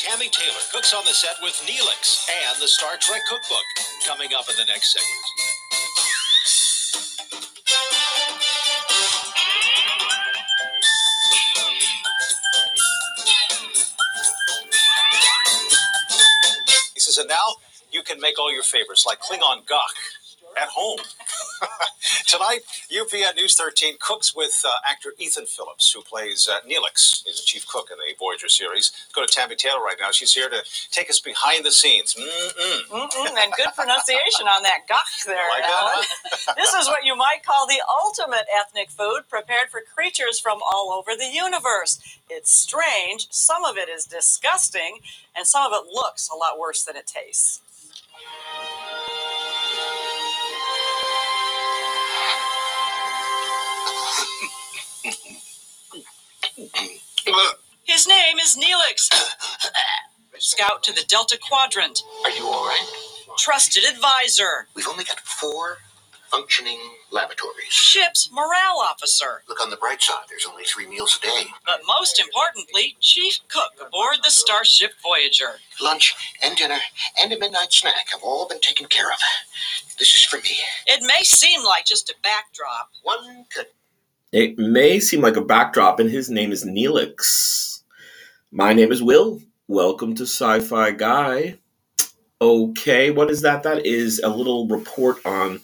Tammy Taylor cooks on the set with Neelix and the Star Trek cookbook coming up in the next segment. He says, and now you can make all your favorites like Klingon Gok at home. Tonight, UPN News 13 cooks with uh, actor Ethan Phillips, who plays uh, Neelix. He's the chief cook in the Voyager series. Let's go to Tammy Taylor right now. She's here to take us behind the scenes. Mm-mm. Mm-mm, and good pronunciation on that gok there, Like that, Alan. huh? this is what you might call the ultimate ethnic food prepared for creatures from all over the universe. It's strange, some of it is disgusting, and some of it looks a lot worse than it tastes. His is Neelix, scout to the Delta Quadrant, Are you all right? trusted advisor, We've only got four functioning laboratories. ship's morale officer, Look on the bright side, there's only three meals a day. but most importantly, chief cook aboard the Starship Voyager. Lunch and dinner and a midnight snack have all been taken care of. This is for me. It may seem like just a backdrop, One could It may seem like a backdrop, and his name is Neelix. My name is Will. Welcome to Sci Fi Guy. Okay, what is that? That is a little report on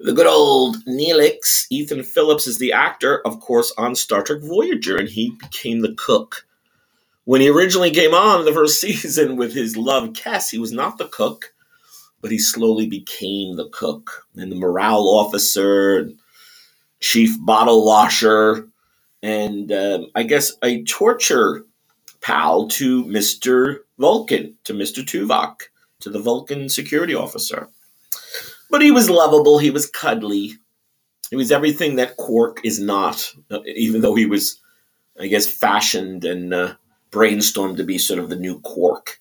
the good old Neelix. Ethan Phillips is the actor, of course, on Star Trek Voyager, and he became the cook. When he originally came on the first season with his love Kes, he was not the cook, but he slowly became the cook and the morale officer, and chief bottle washer, and um, I guess a torture pal to Mr. Vulcan, to Mr. Tuvok, to the Vulcan security officer. But he was lovable, he was cuddly, he was everything that Quark is not, uh, even though he was, I guess, fashioned and uh, brainstormed to be sort of the new Quark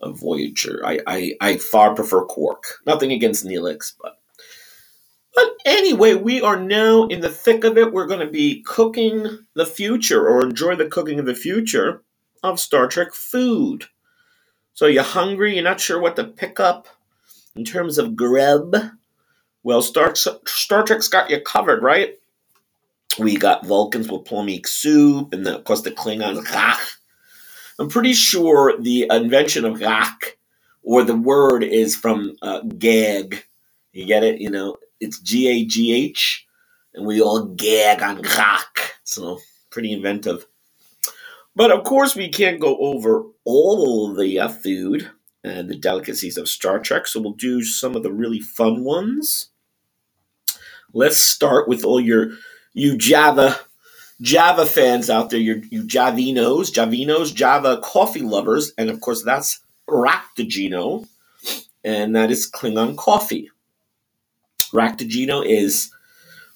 of Voyager. I, I, I far prefer Quark. Nothing against Neelix, but but anyway, we are now in the thick of it. We're going to be cooking the future or enjoy the cooking of the future of Star Trek food. So, you're hungry, you're not sure what to pick up in terms of grub? Well, Star, Star Trek's got you covered, right? We got Vulcans with plum soup, and of course the Klingons. Gagh. I'm pretty sure the invention of gagh, or the word, is from uh, gag. You get it? You know, it's G A G H, and we all gag on gagh. So pretty inventive. But of course, we can't go over all the uh, food and the delicacies of Star Trek, so we'll do some of the really fun ones. Let's start with all your you Java Java fans out there, your you Javinos, Javinos, Java coffee lovers, and of course that's Raktajino, and that is Klingon coffee. Raktajino is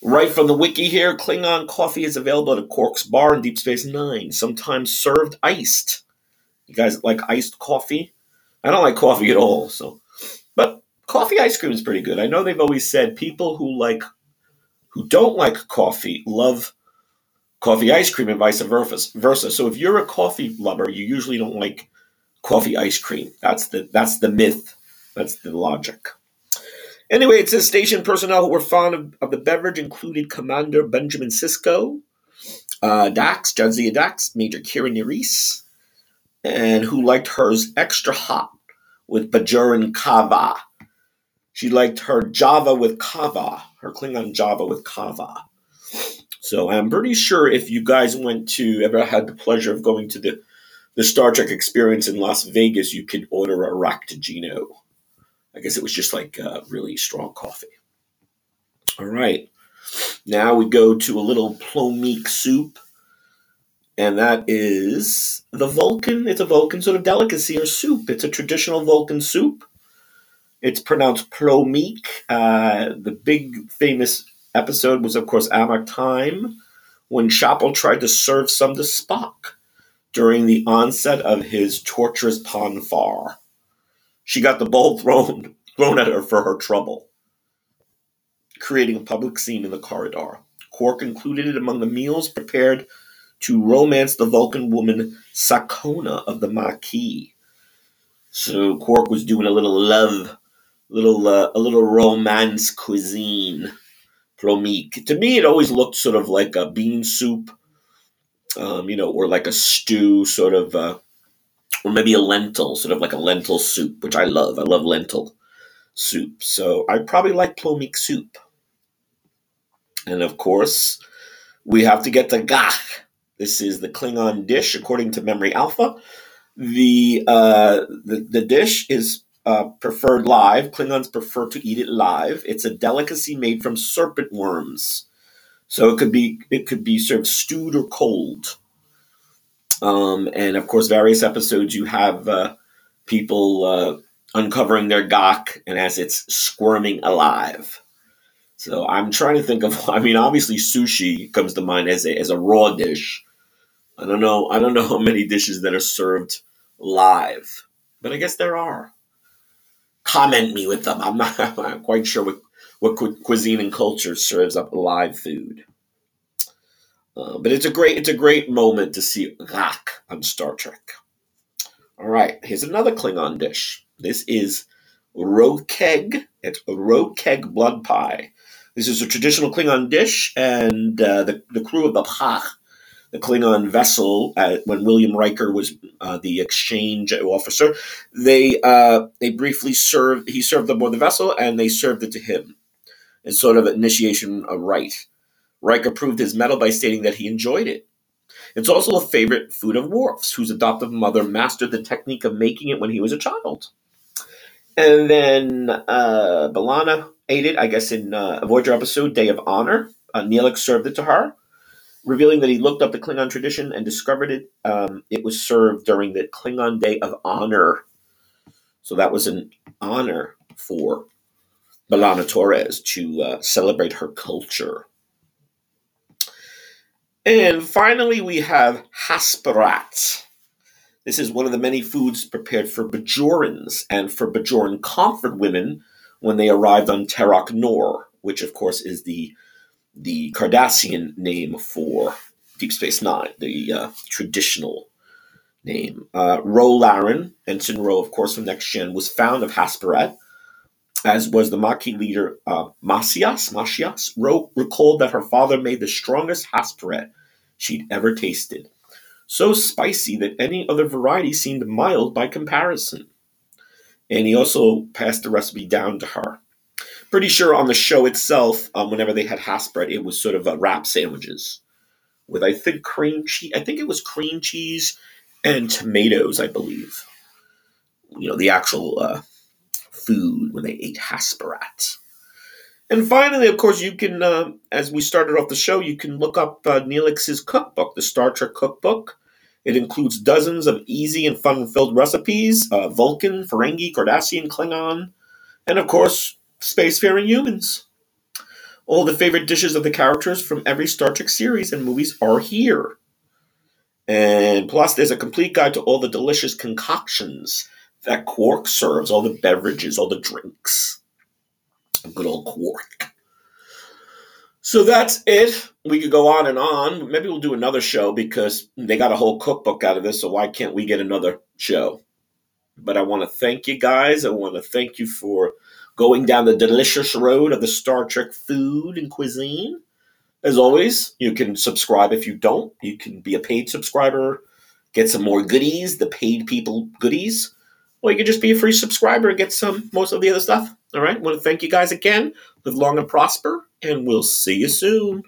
right from the wiki here. Klingon coffee is available at Quark's bar in Deep Space Nine, sometimes served iced. You guys like iced coffee? I don't like coffee at all, so but coffee ice cream is pretty good. I know they've always said people who like who don't like coffee love coffee ice cream and vice versa versa. So if you're a coffee lover, you usually don't like coffee ice cream. That's the that's the myth. That's the logic. Anyway, it says station personnel who were fond of, of the beverage included Commander Benjamin Sisko, uh, Dax, Jadzia Dax, Major Kira Nerys, and who liked hers extra hot with Bajoran Kava. She liked her Java with Kava, her Klingon Java with Kava. So I'm pretty sure if you guys went to ever had the pleasure of going to the the Star Trek experience in Las Vegas, you could order a Raktajino. I guess it was just like uh, really strong coffee. All right. Now we go to a little plomeek soup. And that is the Vulcan. It's a Vulcan sort of delicacy or soup. It's a traditional Vulcan soup. It's pronounced plomeek. Uh, the big famous episode was, of course, Amok Time, when Chapel tried to serve some to Spock during the onset of his torturous Pon farr. She got the bowl thrown thrown at her for her trouble, creating a public scene in the corridor. Quark included it among the meals prepared to romance the Vulcan woman Sakonna of the Maquis. So Quark was doing a little love, little uh, a little romance cuisine. Plomeek. To me, it always looked sort of like a bean soup, um, you know, or like a stew, sort of, uh, or maybe a lentil, sort of like a lentil soup, which I love. I love lentil soup. So I probably like Plomeek soup. And of course, we have to get to Gagh. This is the Klingon dish, according to Memory Alpha. The uh, the, the dish is uh, preferred live. Klingons prefer to eat it live. It's a delicacy made from serpent worms, so it could be it could be served stewed or cold. Um, and of course, various episodes you have uh, people uh, uncovering their gagh, and as it's squirming alive. So I'm trying to think of. I mean, obviously, sushi comes to mind as a as a raw dish. I don't know. I don't know how many dishes that are served live, but I guess there are. Comment me with them. I'm not, I'm not quite sure what what cu- cuisine and culture serves up live food. Uh, but it's a great it's a great moment to see Gagh on Star Trek. All right, here's another Klingon dish. This is rokeg. It's rokeg blood pie. This is a traditional Klingon dish, and uh, the, the crew of the Pagh, the Klingon vessel, uh, when William Riker was uh, the exchange officer, they uh, they briefly served. He served them aboard the vessel, and they served it to him. It's sort of initiation of rite. Riker proved his mettle by stating that he enjoyed it. It's also a favorite food of Worf's, whose adoptive mother mastered the technique of making it when he was a child. And then uh, B'Elanna ate it, I guess, in uh, a Voyager episode, Day of Honor. Uh, Neelix served it to her, revealing that he looked up the Klingon tradition and discovered it. Um, it was served during the Klingon Day of Honor. So that was an honor for B'Elanna Torres to uh, celebrate her culture. And finally, we have Hasperat. This is one of the many foods prepared for Bajorans and for Bajoran comfort women when they arrived on Terok Nor, which of course is the the Cardassian name for Deep Space Nine, the uh, traditional name. Uh, Ro Laren, Ensign Ro, of course, from Next Gen, was found of Hasperat, as was the Maquis leader uh, Masias, Macias. Ro recalled that her father made the strongest Hasperat she'd ever tasted so spicy that any other variety seemed mild by comparison. And he also passed the recipe down to her. Pretty sure on the show itself, um, whenever they had Hasperat, it was sort of uh, wrap sandwiches with, I think, cream cheese. I think it was cream cheese and tomatoes, I believe. You know, the actual uh, food when they ate Hasperat. And finally, of course, you can, uh, as we started off the show, you can look up uh, Neelix's cookbook, the Star Trek cookbook. It includes dozens of easy and fun-filled recipes: uh, Vulcan, Ferengi, Cardassian, Klingon, and of course, spacefaring humans. All the favorite dishes of the characters from every Star Trek series and movies are here. And plus, there's a complete guide to all the delicious concoctions that Quark serves, all the beverages, all the drinks good old Quark. So that's it. We could go on and on. Maybe we'll do another show because they got a whole cookbook out of this, so why can't we get another show? But I want to thank you guys. I want to thank you for going down the delicious road of the Star Trek food and cuisine. As always, you can subscribe if you don't. You can be a paid subscriber, get some more goodies, the paid people goodies. Or you can just be a free subscriber and get some most of the other stuff. All right. Want to thank you guys again. Live long and prosper, and we'll see you soon.